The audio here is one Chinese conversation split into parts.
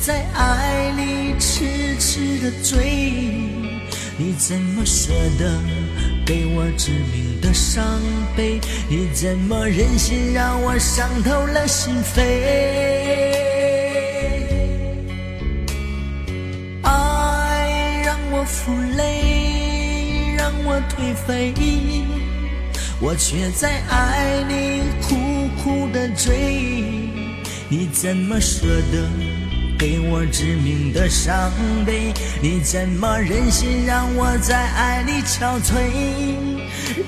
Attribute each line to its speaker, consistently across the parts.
Speaker 1: 在爱里痴痴的追。你怎么舍得给我致命的伤悲？你怎么忍心让我伤透了心扉？爱让我负累，让我颓废，我却在爱里苦苦的追。你怎么舍得？给我致命的伤悲，你怎么忍心让我在爱里憔悴，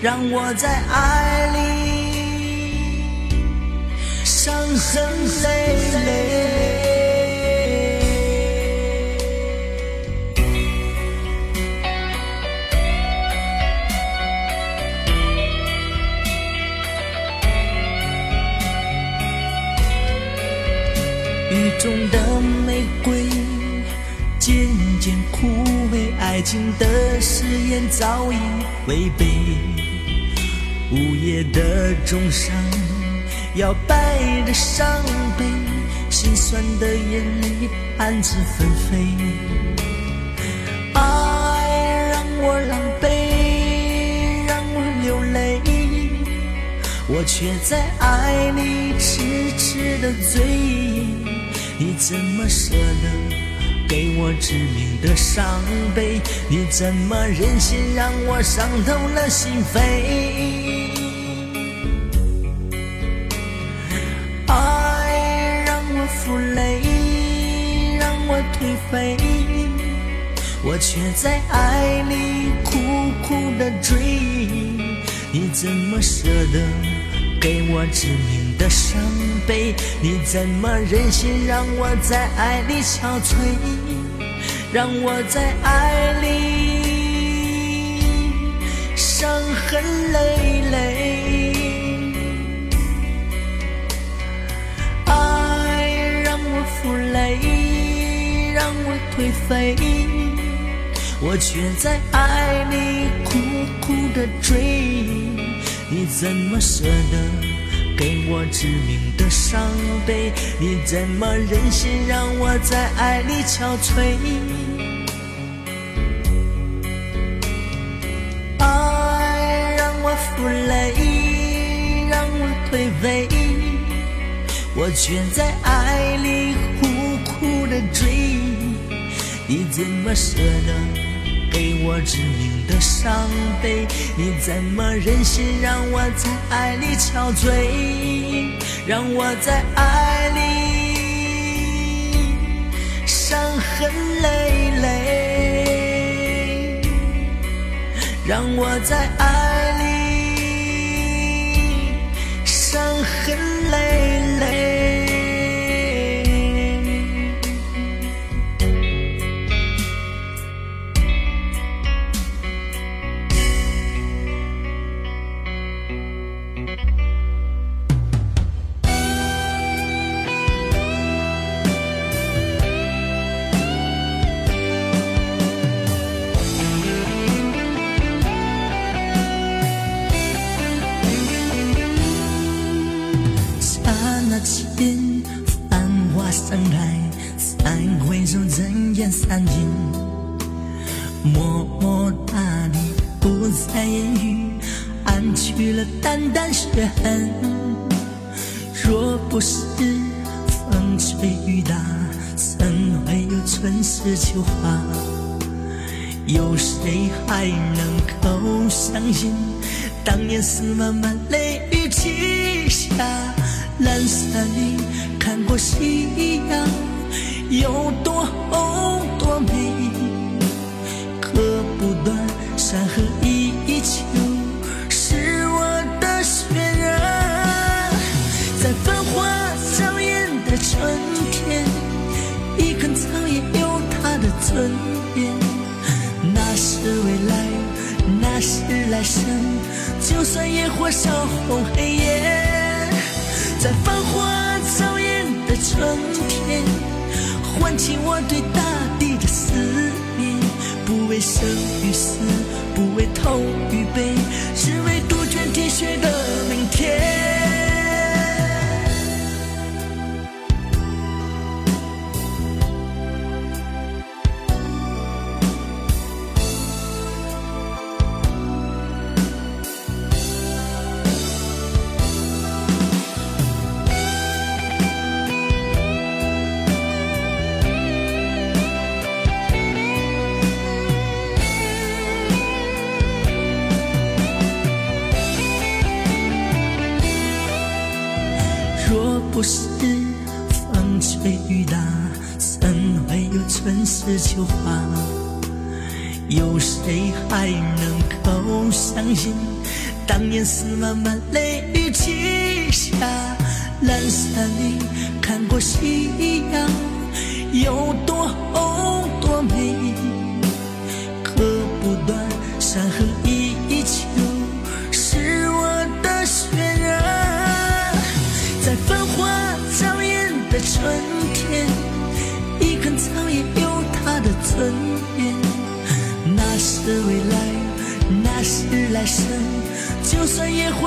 Speaker 1: 让我在爱里伤痕累累？雨中的玫瑰渐渐枯萎，爱情的誓言早已违背。午夜的钟声摇摆着伤悲，心酸的眼泪暗自纷飞。爱让我狼狈，让我流泪，我却在爱里痴痴的醉。你怎么舍得给我致命的伤悲？你怎么忍心让我伤透了心扉？爱让我负累，让我颓废，我却在爱里苦苦的追。你怎么舍得给我致命的伤悲？你怎么忍心让我在爱里憔悴，让我在爱里伤痕累累？爱让我负累，让我颓废，我却在爱里苦苦的追。你怎么舍得？给我致命的伤悲，你怎么忍心让我在爱里憔悴？爱让我负累，让我颓废，我却在爱里苦苦的追。你怎么舍得？给我致命的伤悲你怎么忍心让我在爱里憔悴让我在爱里伤痕累累让我在爱里伤痕累累。淡淡血痕。若不是风吹雨打，怎会有春时秋花？有谁还能够相信，当年是漫漫泪雨倾下，蓝色里看过夕阳，有多红多美，割不断山河依旧，它的尊严。那是未来，那是来生。就算野火烧红黑夜，在繁华早艳的春天，唤起我对大地的思念。不为生与死，不为痛与悲，只为杜鹃啼血的年是漫漫泪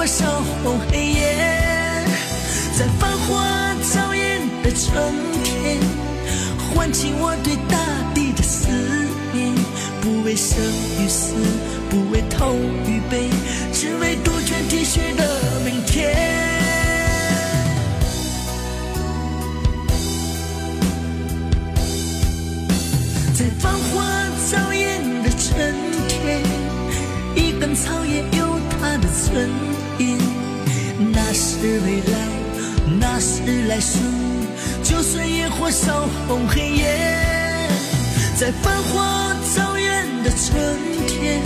Speaker 1: 烧红黑夜，在繁华早艳的春天，唤起我对大地的思念。不为生与死，不为痛与悲，生。就算野火烧红黑夜，在繁华照眼的春天，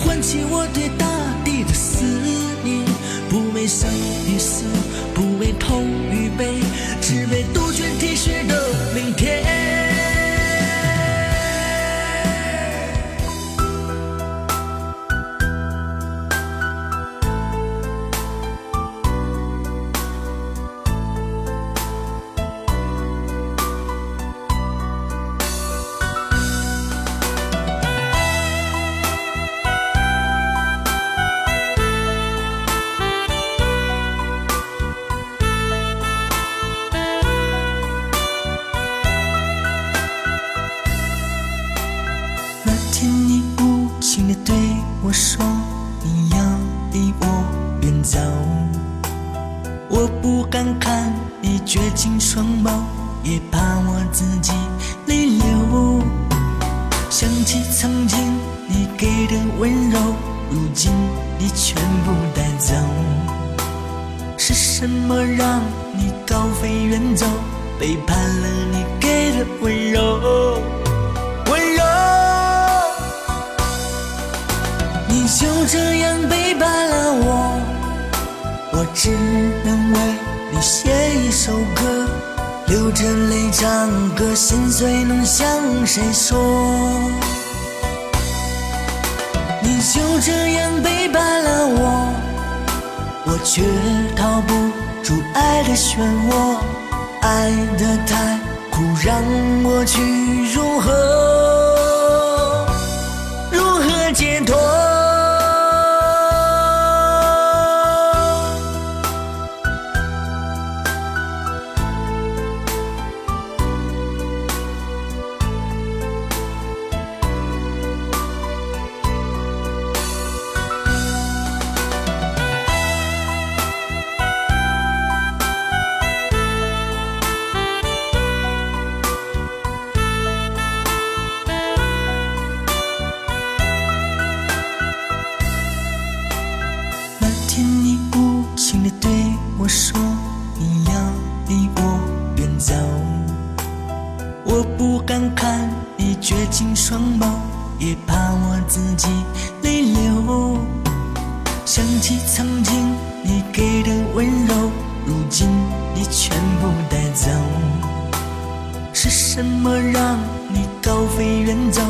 Speaker 1: 唤起我对大地的思念。不为生起曾经你给的温柔，如今你全部带走，是什么让你高飞远走，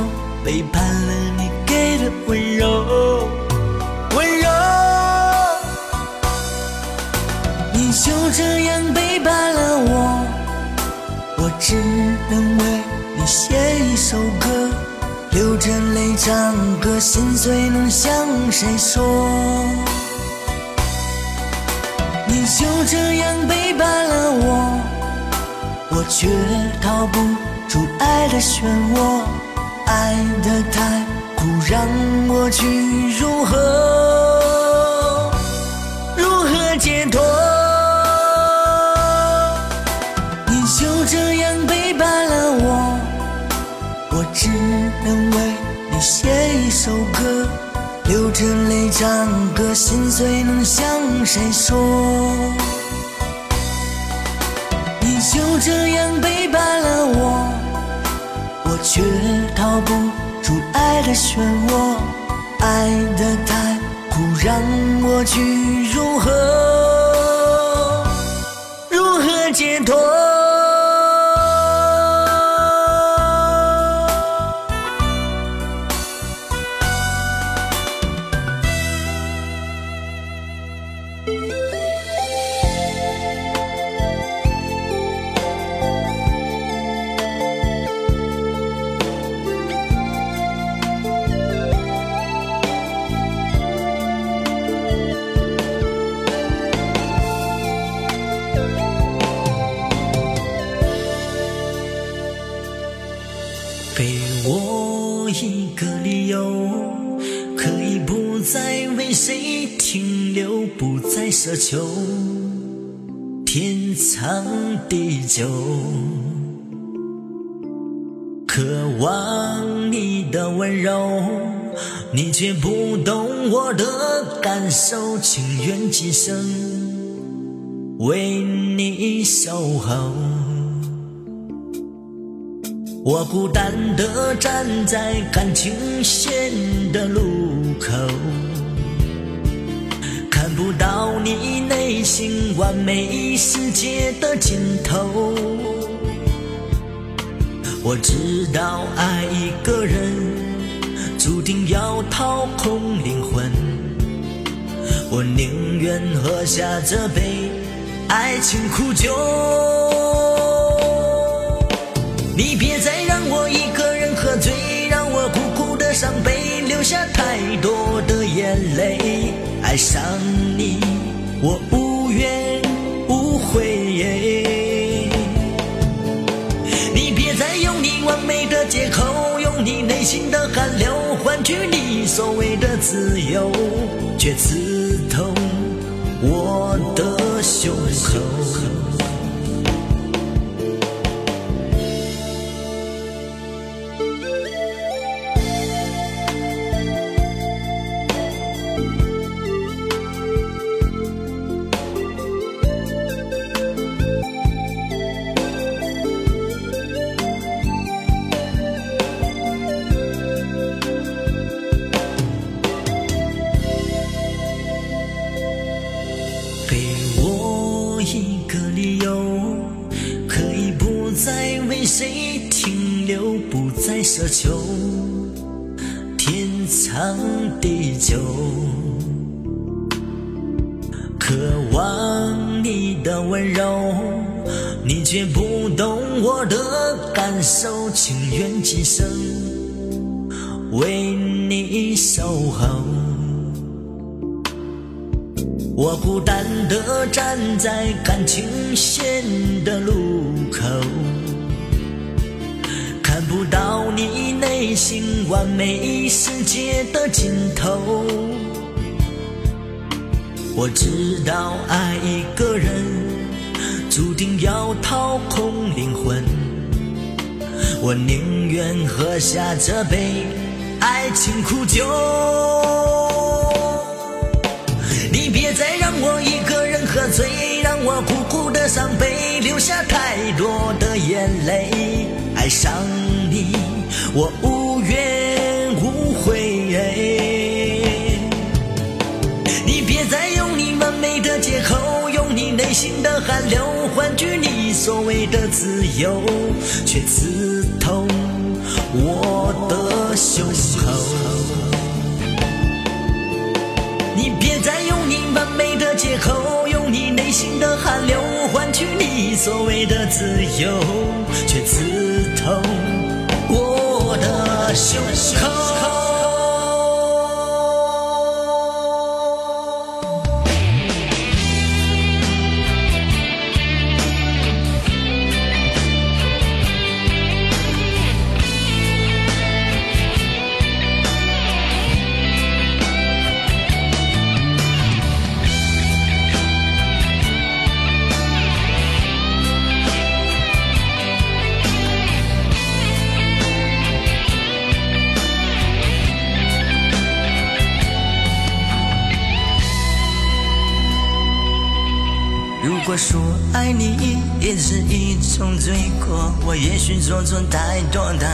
Speaker 1: 背叛了你给的温柔？温柔。你就这样背叛了我，我只能为你写一首歌，流着泪唱歌，心碎能向谁说？就这样背叛了我，我却逃不出爱的漩涡，爱的太苦，让我去如何，如何解脱？你就这样背叛了我，我只能为你写一首歌，流着泪唱歌，心碎能向谁说？你就这样背叛了我，我却逃不出爱的漩涡，爱的太苦，让我去如何，如何解脱？再奢求天长地久。渴望你的温柔，你却不懂我的感受，情愿今生为你守候。我孤单地站在感情线的路口，不到你内心完美世界的尽头。我知道爱一个人，注定要掏空灵魂。我宁愿喝下这杯爱情苦酒。你别再让我一个人喝醉，让我苦苦的伤悲，流下太多的眼泪。爱上你，我无怨无悔。你别再用你完美的借口，用你内心的寒流换取你所谓的自由，却刺痛我的胸口。奢求天长地久，渴望你的温柔，你却不懂我的感受，情愿今生为你守候。我孤单地站在感情线的路口。不到你内心完美世界的尽头。我知道爱一个人，注定要掏空灵魂。我宁愿喝下这杯爱情苦酒。你别再让我一个人。喝醉，让我苦苦的伤悲，流下太多的眼泪。爱上你，我无怨无悔。你别再用你完美的借口，用你内心的汗流换取你所谓的自由，却刺痛我的胸口。用你完美的借口，用你内心的汗流换取你所谓的自由，却刺痛我的胸口。也许做错太多太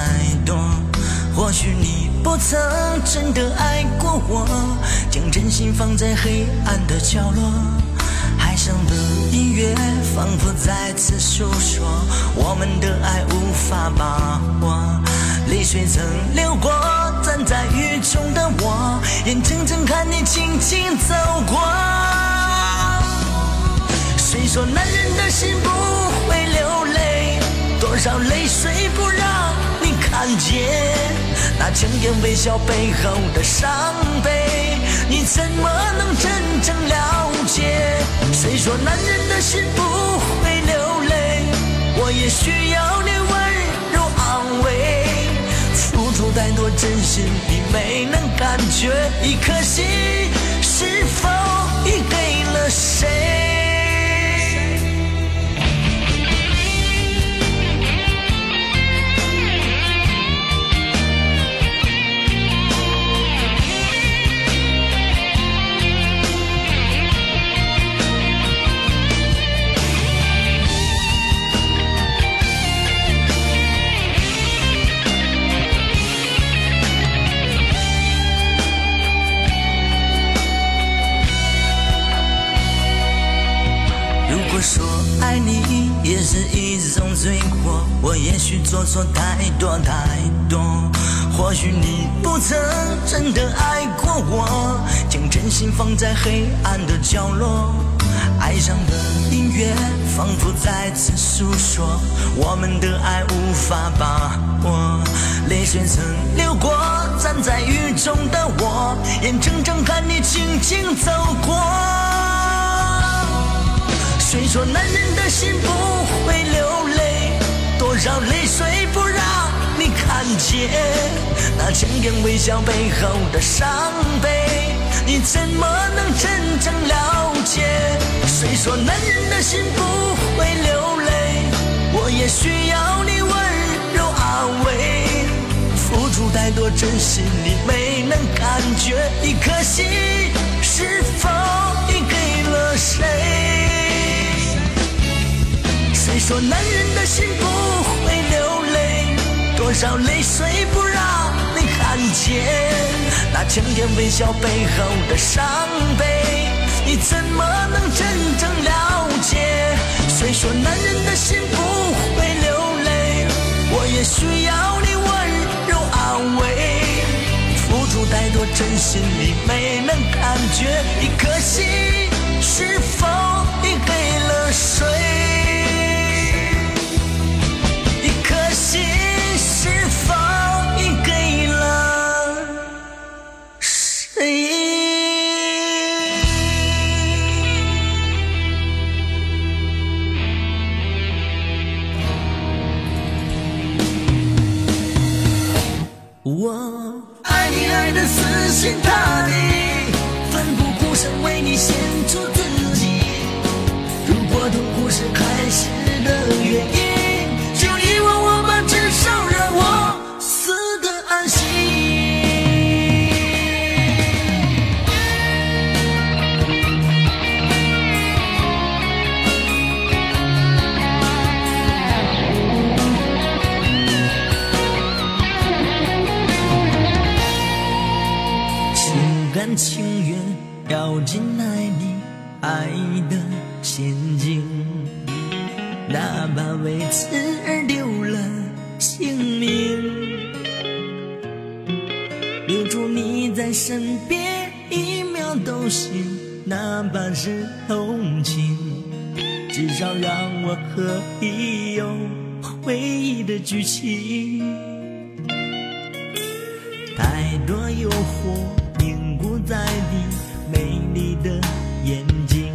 Speaker 1: 多。或许你不曾真的爱过我，将真心放在黑暗的角落。海上的音乐仿佛再次诉说我们的爱无法把握，泪水曾流过，站在雨中的我，眼睁睁看你轻轻走过。谁说男人的心不会？多少泪水不让你看见？那强颜微笑背后的伤悲，你怎么能真正了解？谁说男人的心不会流泪？我也需要你温柔安慰。付出太多真心，你没能感觉。一颗心是否已给了谁？是一种罪过，我也许做错太多太多。或许你不曾真的爱过我，将真心放在黑暗的角落。爱上的音乐仿佛再次诉说我们的爱无法把握，泪水曾流过，站在雨中的我，眼睁睁看你轻轻走过。谁说男人的心不会流泪？多少泪水不让你看见？那强颜微笑背后的伤悲，你怎么能真正了解？谁说男人的心不会流泪？我也需要你温柔安慰。付出太多真心，你没能感觉。一颗心是否已给了谁？谁说男人的心不会流泪？多少泪水不让你看见？那强颜微笑背后的伤悲，你怎么能真正了解？谁说男人的心不会流泪？我也需要你温柔安慰。付出太多真心，你没能感觉。一颗心是否已给了谁？的死心塌地，奋不顾身为你献出自己。如果痛苦是开始的原因。行，哪怕是同情，至少让我可以有回忆的剧情。太多诱惑凝固在你。美丽的眼睛，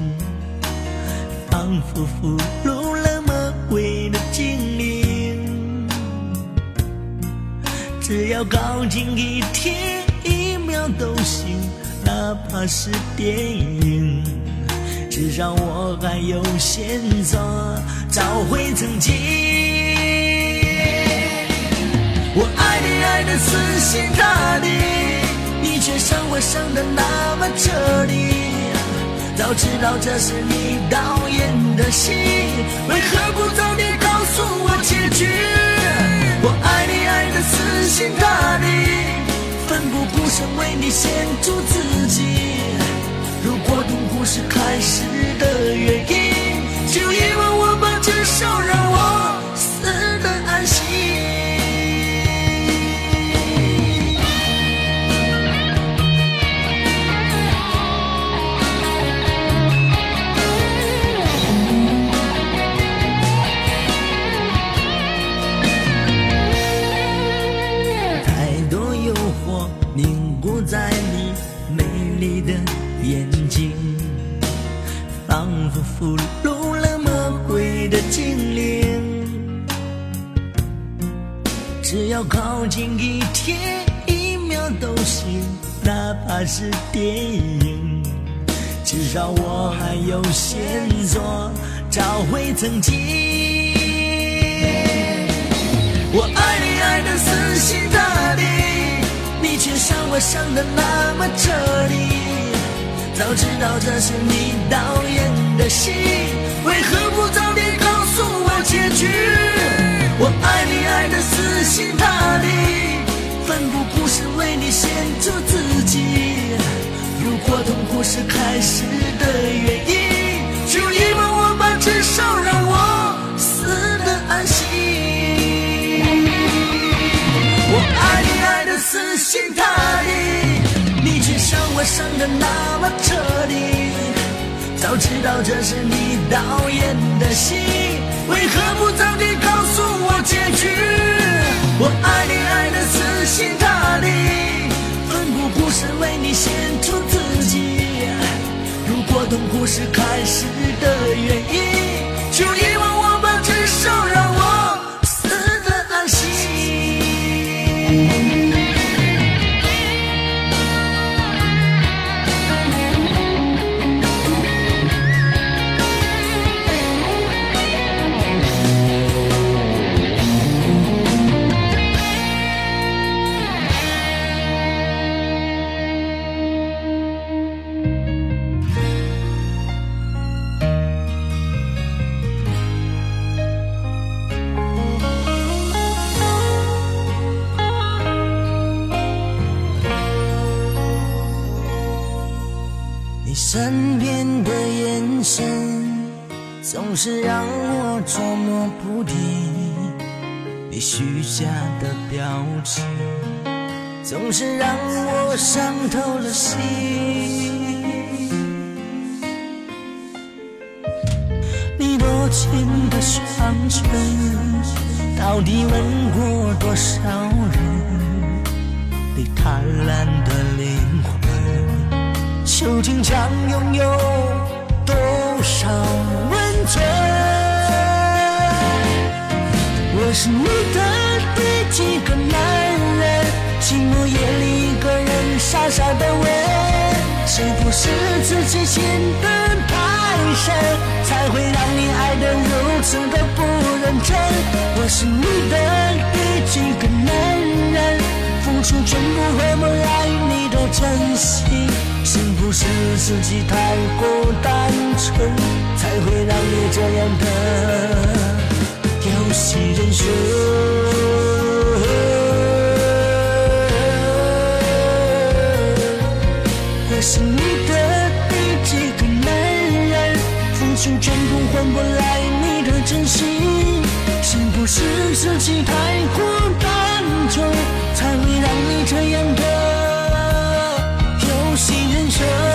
Speaker 1: 仿佛俘虏了魔鬼的精灵。只要靠近一天一秒都行，哪怕是电影，至少我还有线索找回曾经。我爱你爱的死心塌地。你却伤我伤的那么彻底，早知道这是你导演的戏，为何不早点告诉我结局？我爱你爱的死心塌地，奋不顾身为你献出自己。如果痛苦是开始的原因，就遗忘我吧，至少让我俘虏了魔鬼的精灵，只要靠近一天一秒都行，哪怕是电影，至少我还有线索找回曾经。我爱你爱的死心塌地，你却伤我伤的那么彻底。早知道这是你导演的戏，为何不早点告诉我结局？我爱你爱的死心塌地，奋不顾身为你献出自己。如果痛苦是开始的原因，就遗忘我吧，至少让我死得安心。我爱你爱的死心塌地。你却伤我伤的那么彻底，早知道这是你导演的戏，为何不早点告诉我结局？我爱你爱的死心塌地，奋不顾身为你献出自己。如果痛苦是开始的原因，就遗忘我吧，至少让我是让我捉摸不定，你虚假的表情总是让我伤透了心。你多情的双唇，到底吻过多少人？你贪婪的灵魂。究竟将拥有多少温我是你的第几个男人？寂寞夜里一个人傻傻的问，是不是自己陷得太深，才会让你爱得如此的不认真？我是你的第几个男人？付出全部和梦爱你的真心。是不是自己太过单纯，才会让你这样的丢弃人生？我是你的第几个男人？付出全部换不来你的真心。是不是自己太过单纯，才会让你这样的戏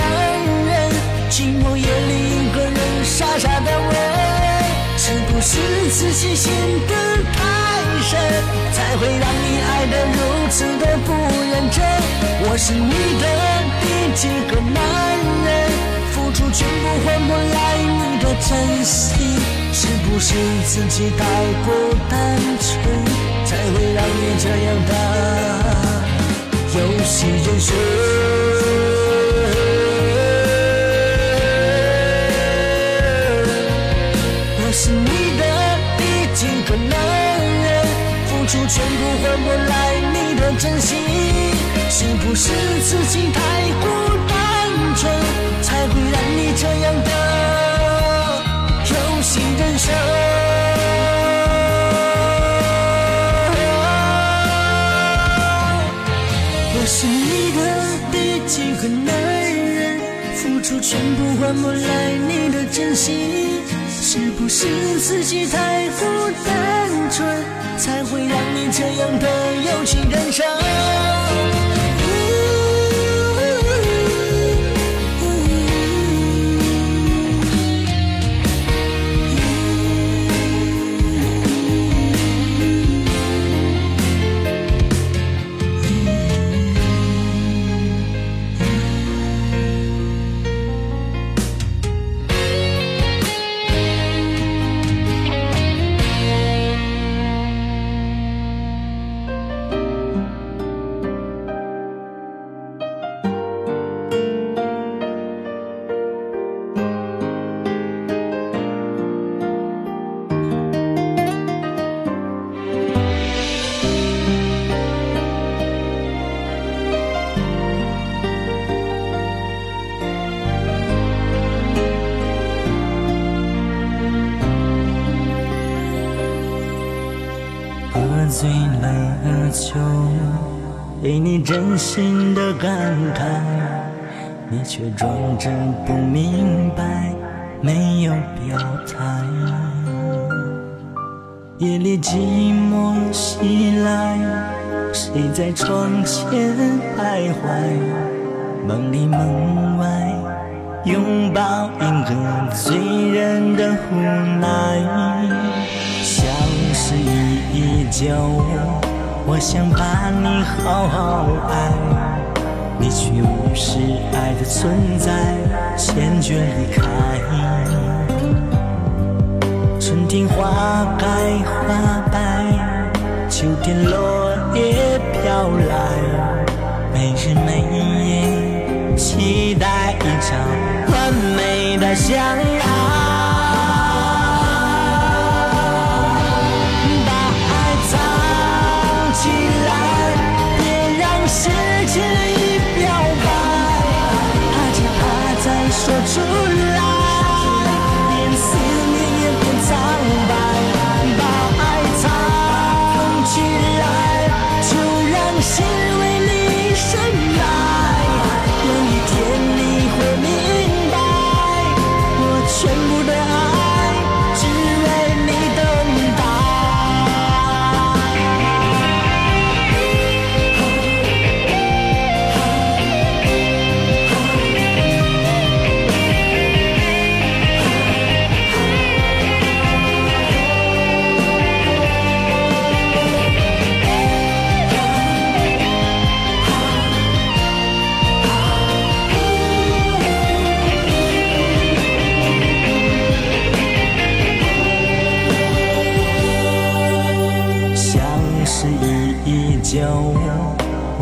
Speaker 1: 男人？寂寞夜里一个人傻傻的问，是不是自己陷得太深，才会让你爱得如此的不认真？我是你的第几个男人？付出全部换不来你的真心，是不是自己太过单纯，才会让你这样的游戏人生？是你的第几个男人？付出全部换不来你的真心。是不是自己太过单纯，才会让你这样的游戏人生？我是你的第几个男人？付出全部换不来你的真心。是不是自己太过单纯，才会让你这样的有情人生？给你真心的感慨，你却装着不明白，没有表态。夜里寂寞袭来，谁在窗前徘徊？梦里梦外，拥抱一个醉人的无奈，像是依依旧。我想把你好好爱，你却无视爱的存在，坚决离开。春天花开花败，秋天落叶飘来，每日每夜期待一场完美的相爱。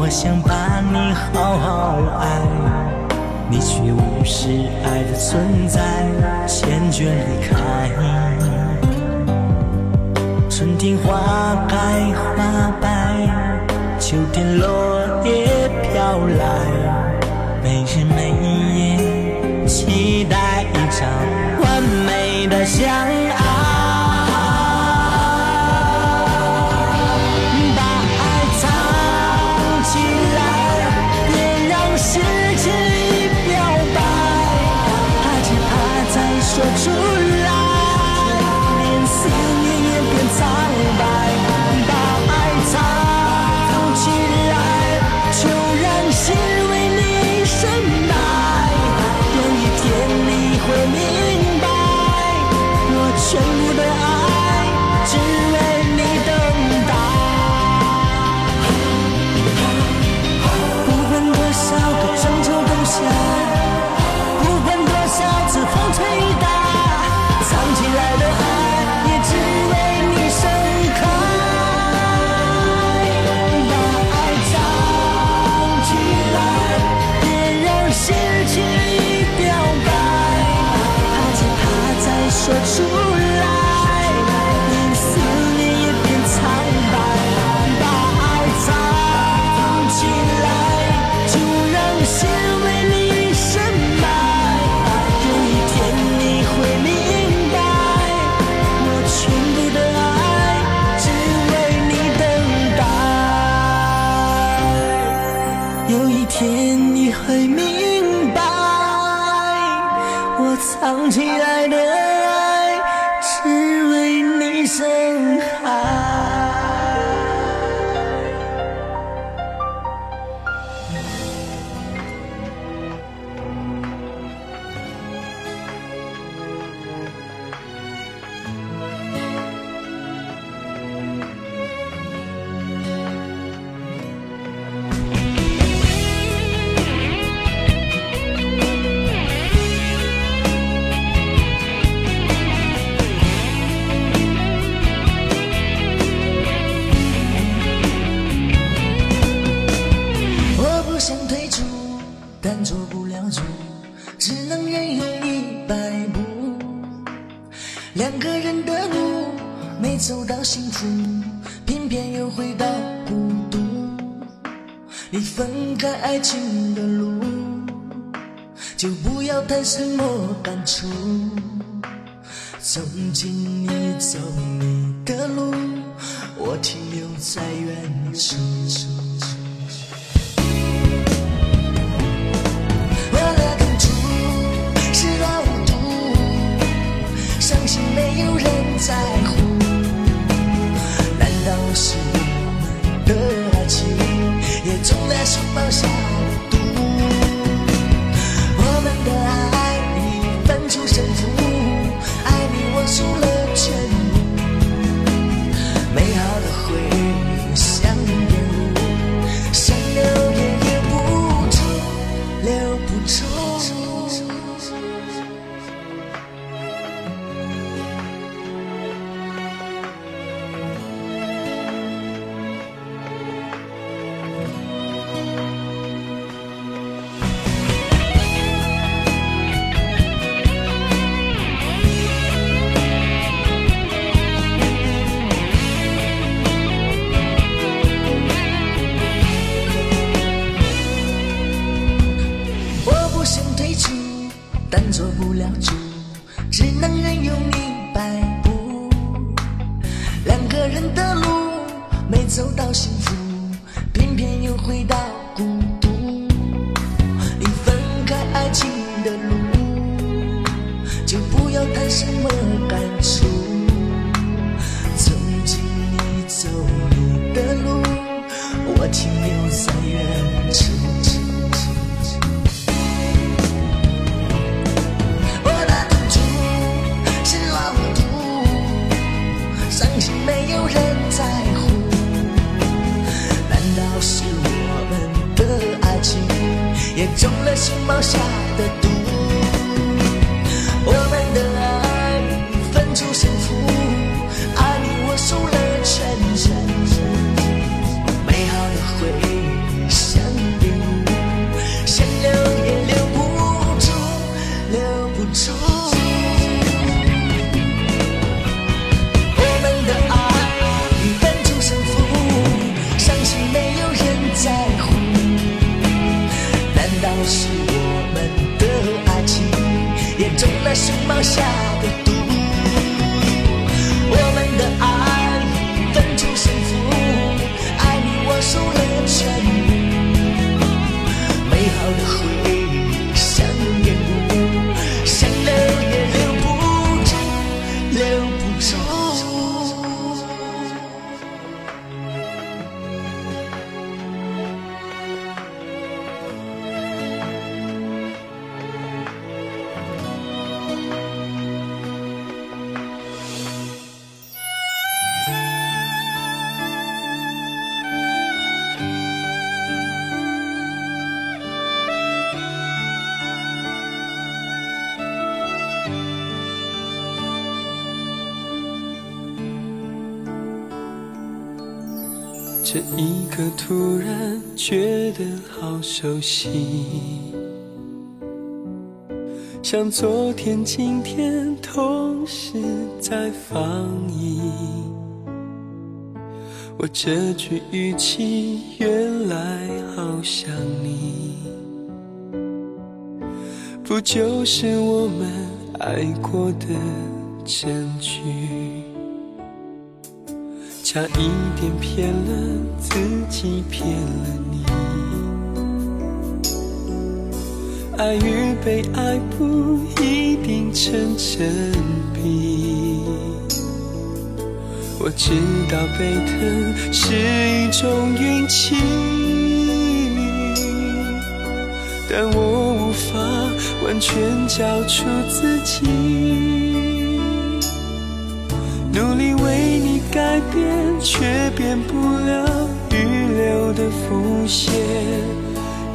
Speaker 1: 我想把你好好爱，你却无视爱的存在，坚决离开。春天花开花败，秋天落叶飘来，每日每夜期待一场完美的相爱。就不要谈什么感触？曾经你走你的路，我停留在远处。好
Speaker 2: 熟悉，像昨天、今天同时在放映。我这句语气原来好像你，不就是我们爱过的证据？差一点骗了自己，骗了你。爱与被爱不一定成正比。我知道被疼是一种运气，但我无法完全交出自己。努力为你改变，却变不了预留的伏线。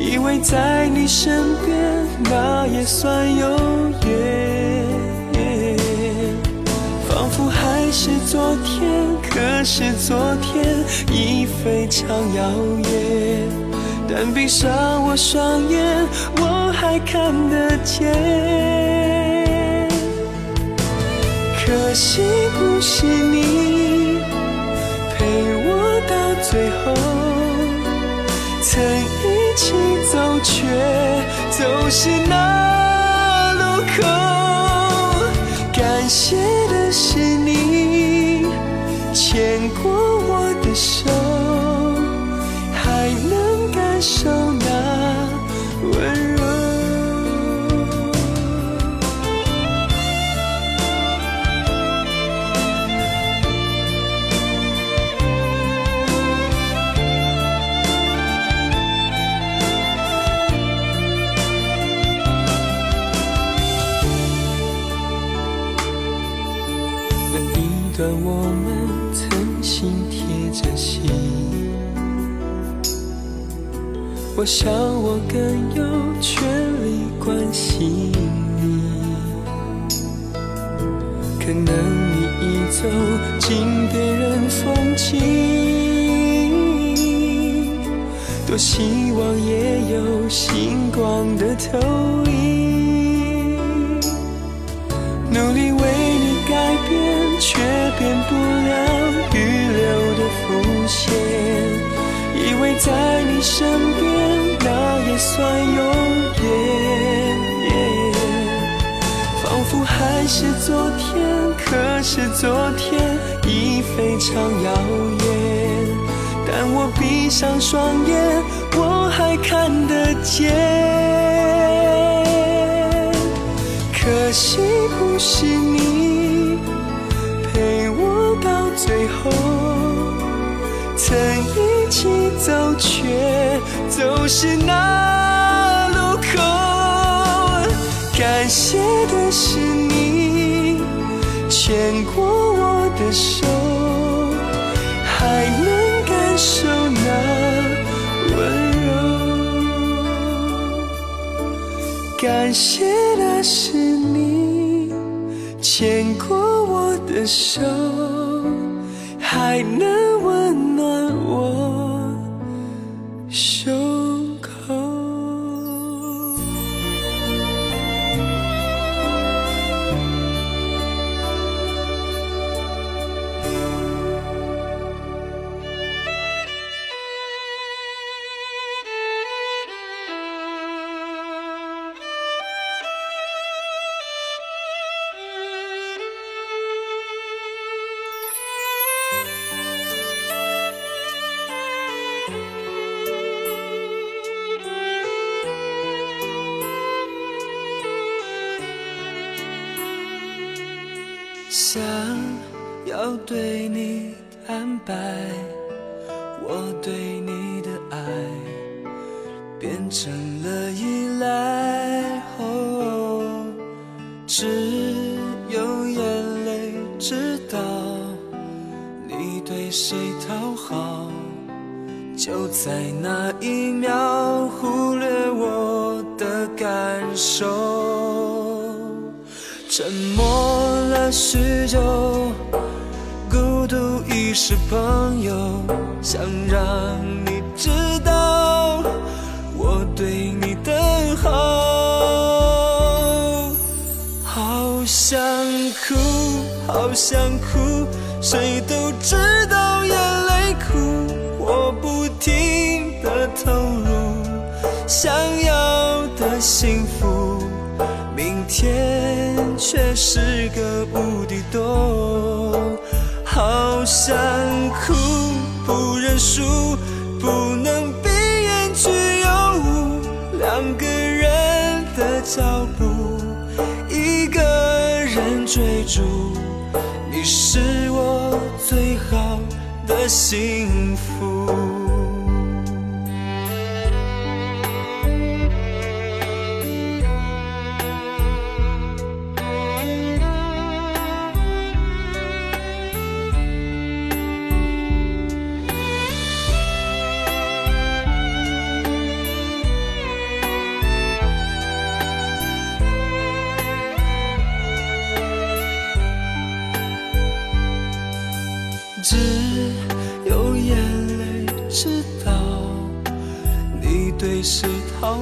Speaker 2: 以为在你身边，那也算有缘。仿佛还是昨天，可是昨天已非常遥远。但闭上我双眼，我还看得见。可惜不是你陪我到最后，曾一一起走，却走失那路口。感谢的是你牵过我的手，还能感受我想我更有权利关心你。可能你已走进别人风景，多希望也有星光的投影。努力为你改变，却变不了预留的伏线。以为在你身边，那也算永远。仿佛还是昨天，可是昨天已非常遥远。但我闭上双眼，我还看得见。可惜不是你陪我到最后，走，却走失那路口。感谢的是你牵过我的手，还能感受那温柔。感谢的是你牵过我的手，还能温暖我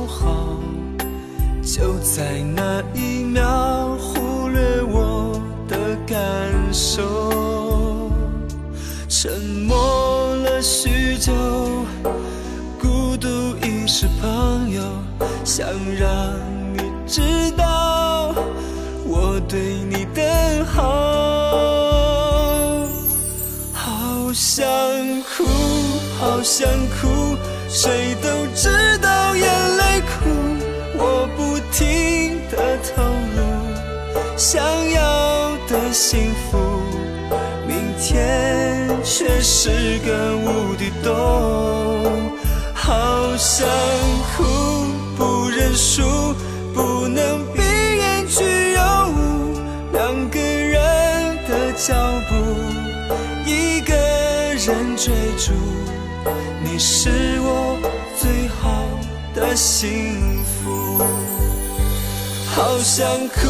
Speaker 1: 好就在那一秒忽略我的感受沉默了许久孤独已是朋友想让你知道我对你的好。好想哭好想哭谁都知道心的投入，想要的幸福，明天却是个无底洞，好想哭。不认输，不能闭眼去有误。两个人的脚步，一个人追逐，你是我最好的幸福。好想哭，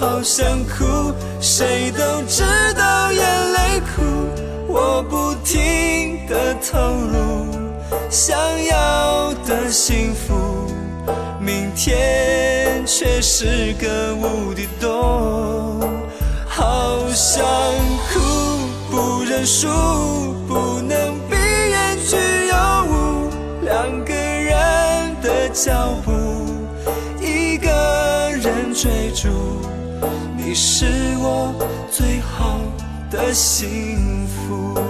Speaker 1: 好想哭，谁都知道眼泪苦，我不停的投入，想要的幸福。明天却是个无底洞，好想哭不认输，不能闭眼去有误。两个人的脚步，追逐，你是我最好的幸福。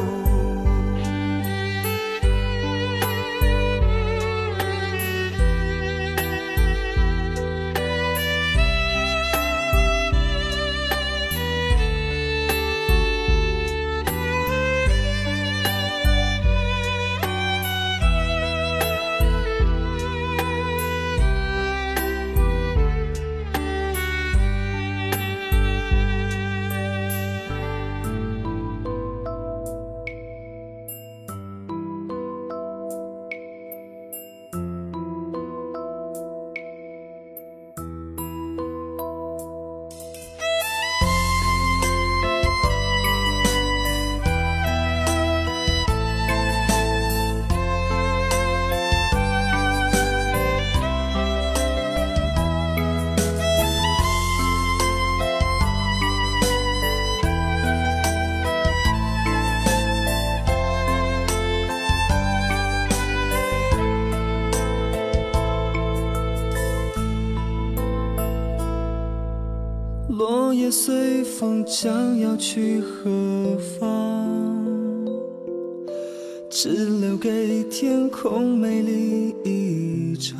Speaker 1: 随风将要去何方？只留给天空美丽一场。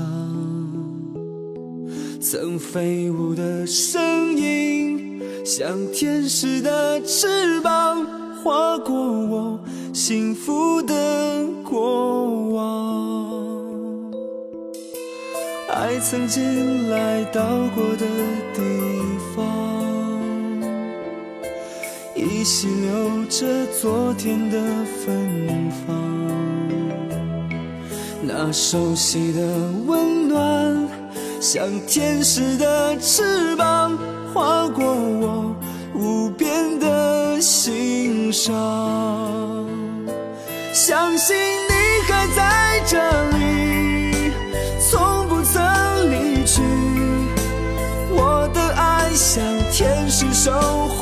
Speaker 1: 曾飞舞的声音，像天使的翅膀，划过我幸福的过往。爱曾经来到过的地方依稀留着昨天的芬芳。那熟悉的温暖，像天使的翅膀，划过我无边的心上。相信你还在这里，从不曾离去。我的爱像天使守护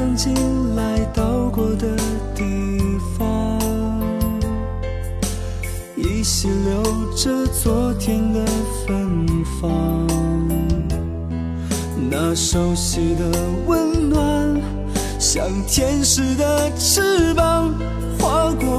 Speaker 1: 曾经来到过的地方，依稀留着昨天的芬芳。那熟悉的温暖，像天使的翅膀，划过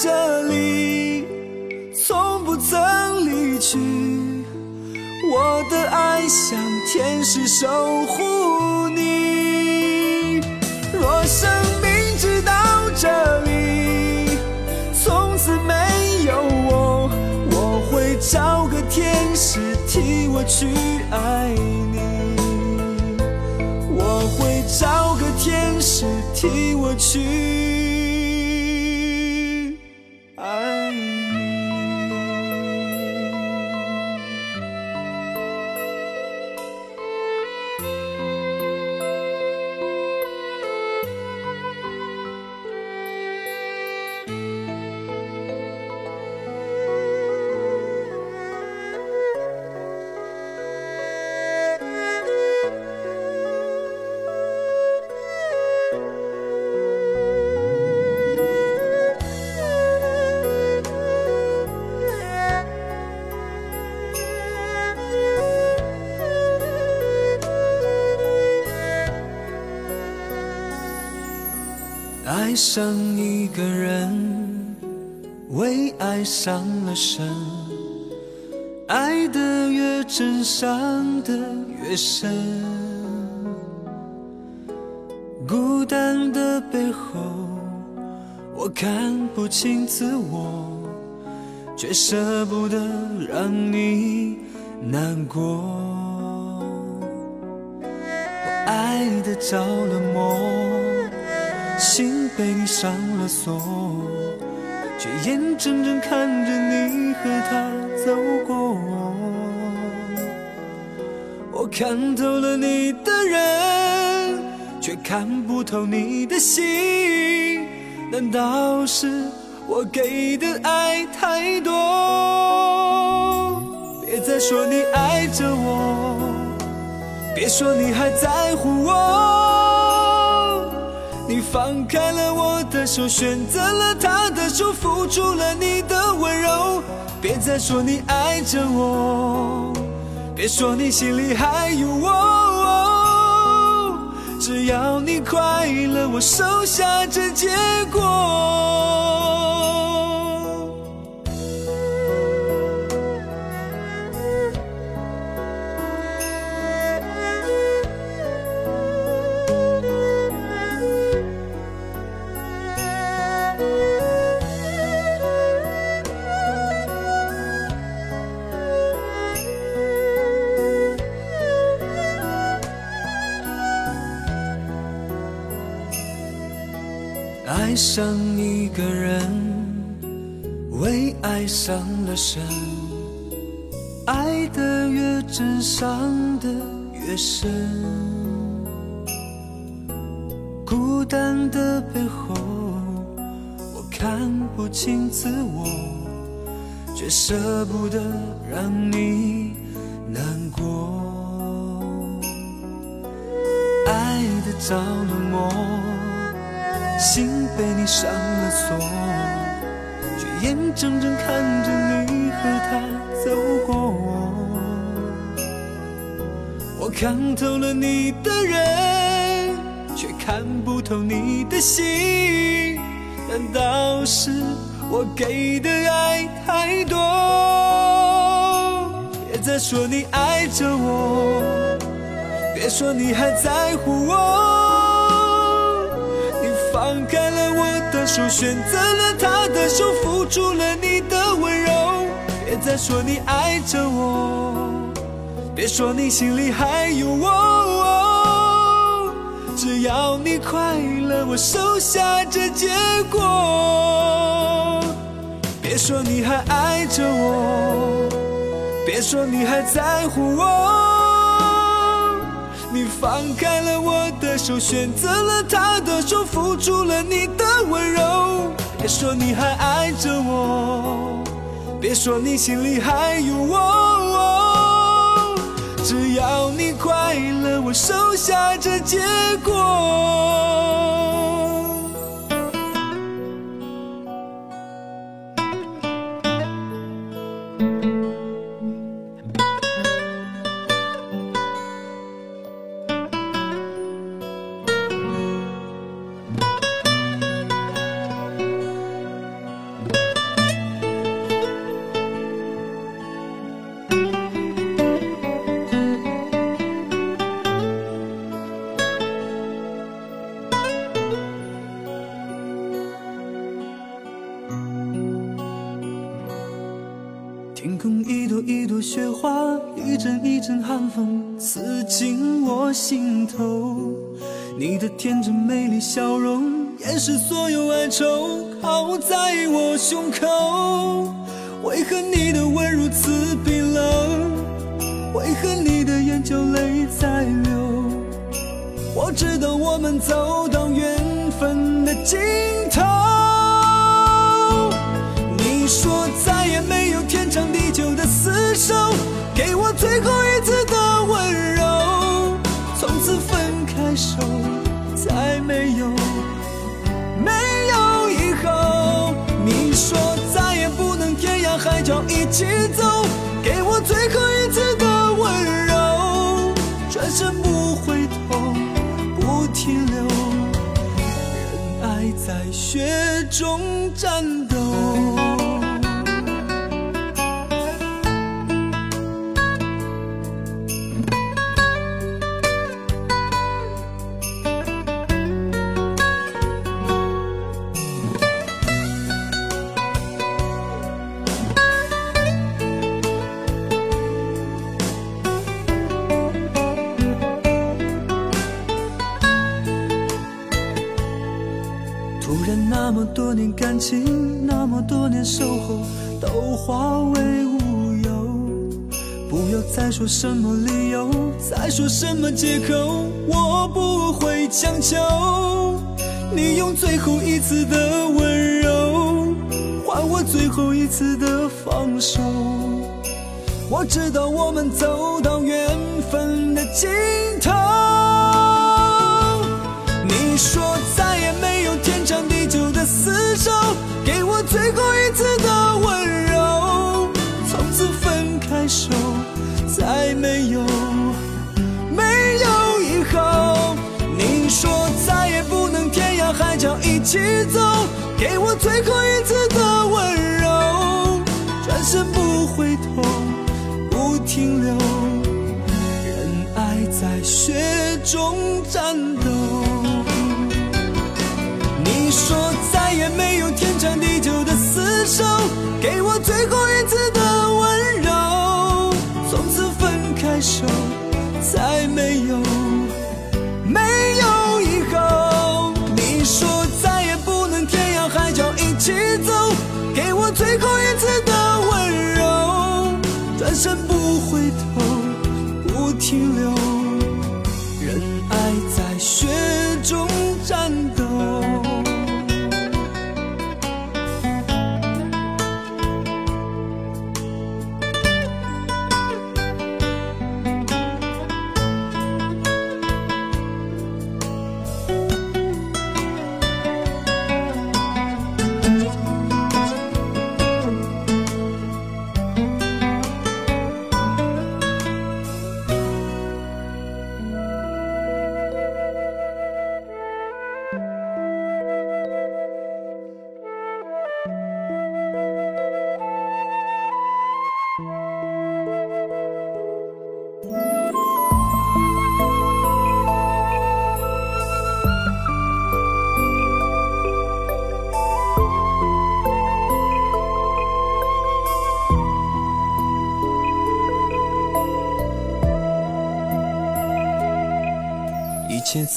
Speaker 1: 这里，从不曾离去。我的爱像天使守护爱上一个人，为爱伤了神，爱得越真，伤得越深。孤单的背后，我看不清自我，却舍不得让你难过。我爱的着了。被你上了锁，却眼睁睁看着你和他走过。我看透了你的人，却看不透你的心。难道是我给的爱太多？别再说你爱着我，别说你还在乎我。放开了我的手，选择了他的手，付出了你的温柔。别再说你爱着我，别说你心里还有我。只要你快乐，我收下这结果。爱上一个人，为爱上了神，爱的越真，伤的越深。孤单的背后，我看不清自我，却舍不得让你难过。爱的着了魔，心被你上了锁，却眼睁睁看着你和他走过。我看透了你的人，却看不透你的心。难道是我给的爱太多？别再说你爱着我。别说你还在乎我，手，选择了他的手，付出了你的温柔。别再说你爱着我，别说你心里还有我，只要你快乐，我收下这结果。别说你还爱着我，别说你还在乎我。放开了我的手，选择了他的手，付出了你的温柔。别说你还爱着我，别说你心里还有我。只要你快乐，我收下这结果。尽头。你的天真美丽笑容，掩饰所有哀愁，靠在我胸口。为何你的吻如此冰冷？为何你的眼角泪在流？我知道我们走到缘分的尽头。你说再也没有天长地久的厮守，给我最后一手，再没有没有以后。你说再也不能天涯海角一起走，给我最后一次的温柔。转身不回头，不停留，任爱在雪中战斗。说什么理由，再说什么借口，我不会强求。你用最后一次的温柔，换我最后一次的放手。我知道我们走到缘分的尽头。你说起走，给我最后一次的温柔。转身不回头，不停留，任爱在雪中战斗。你说再也没有天长地久的厮守，停留，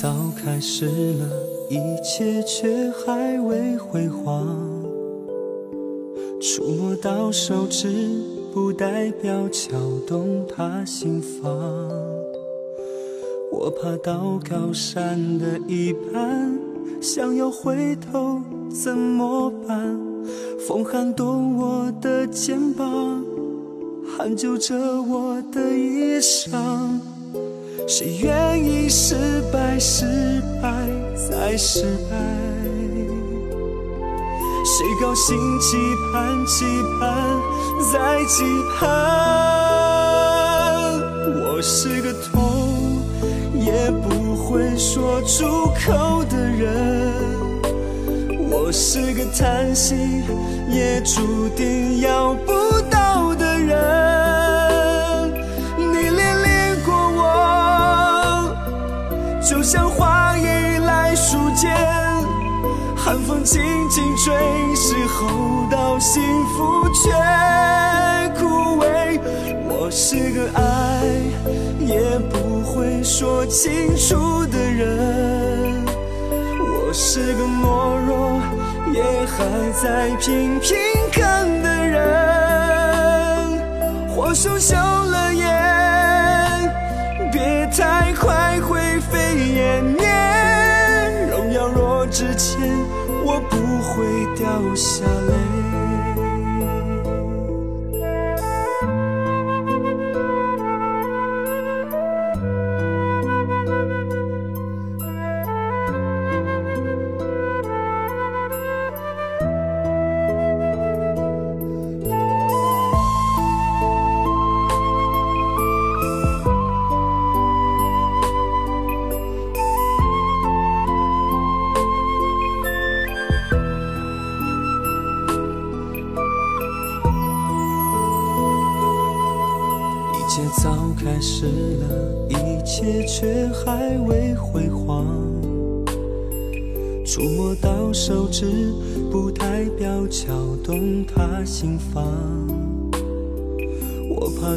Speaker 1: 早开始了，一切却还未辉煌。触摸到手指，不代表敲动他心房。我爬到高山的一半，想要回头怎么办？风撼动我的肩膀，hand 揪着我的衣裳。谁愿意失败，失败再失败？谁高兴期盼，期盼再期盼？我是个痛也不会说出口的人，我是个叹息也注定要不就像花依赖树间，寒风轻轻吹，时候到幸福却枯萎。我是个爱也不会说清楚的人，我是个懦弱也还在拼拼看的人。或羞羞了眼，快回。绵绵荣耀若值钱，我不会掉下泪。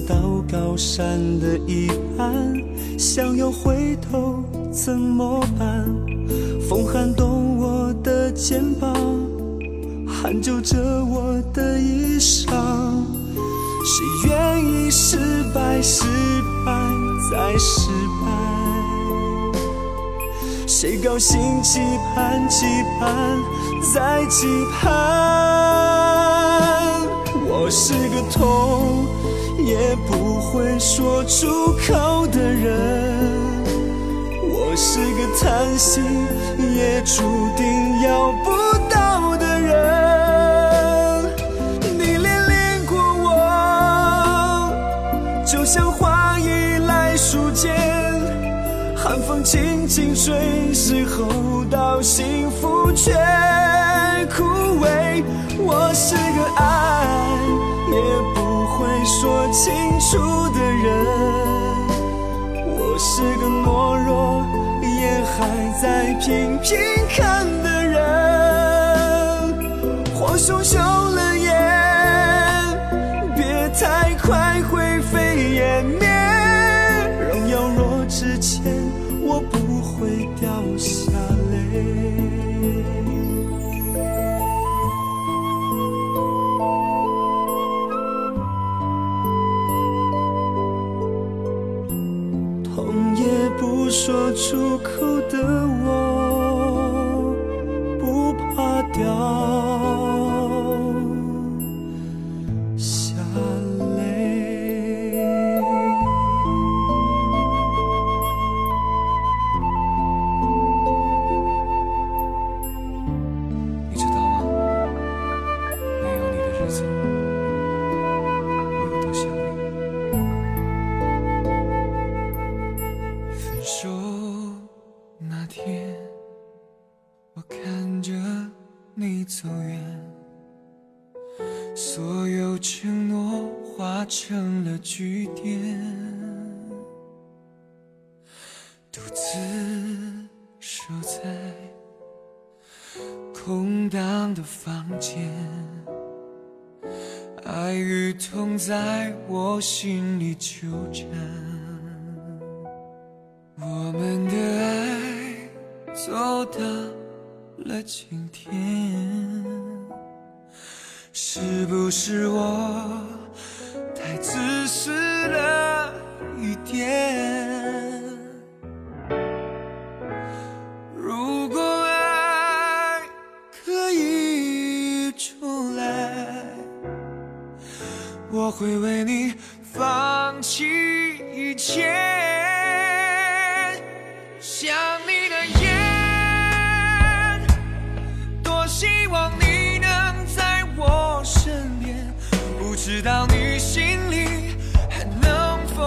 Speaker 1: 到高山的一半，想要回头怎么办？风撼动我的肩膀，hand 揪着我的衣裳。谁愿意失败，失败再失败？谁高兴期盼，期盼再期盼？我是个痛也不会说出口的人，我是个贪心也注定要不到的人。你恋恋过我，就像花依赖树间，寒风轻轻吹，时候到幸福却枯萎。我是个爱也说清楚的人，我是个懦弱也还在拼拼看的人，或羞说出口的在我心里纠缠。我们的爱走到了今天，是不是我？太自私了一点。我会为你放弃一切。想你的夜，多希望你能在我身边，不知道你。
Speaker 2: 心里还能否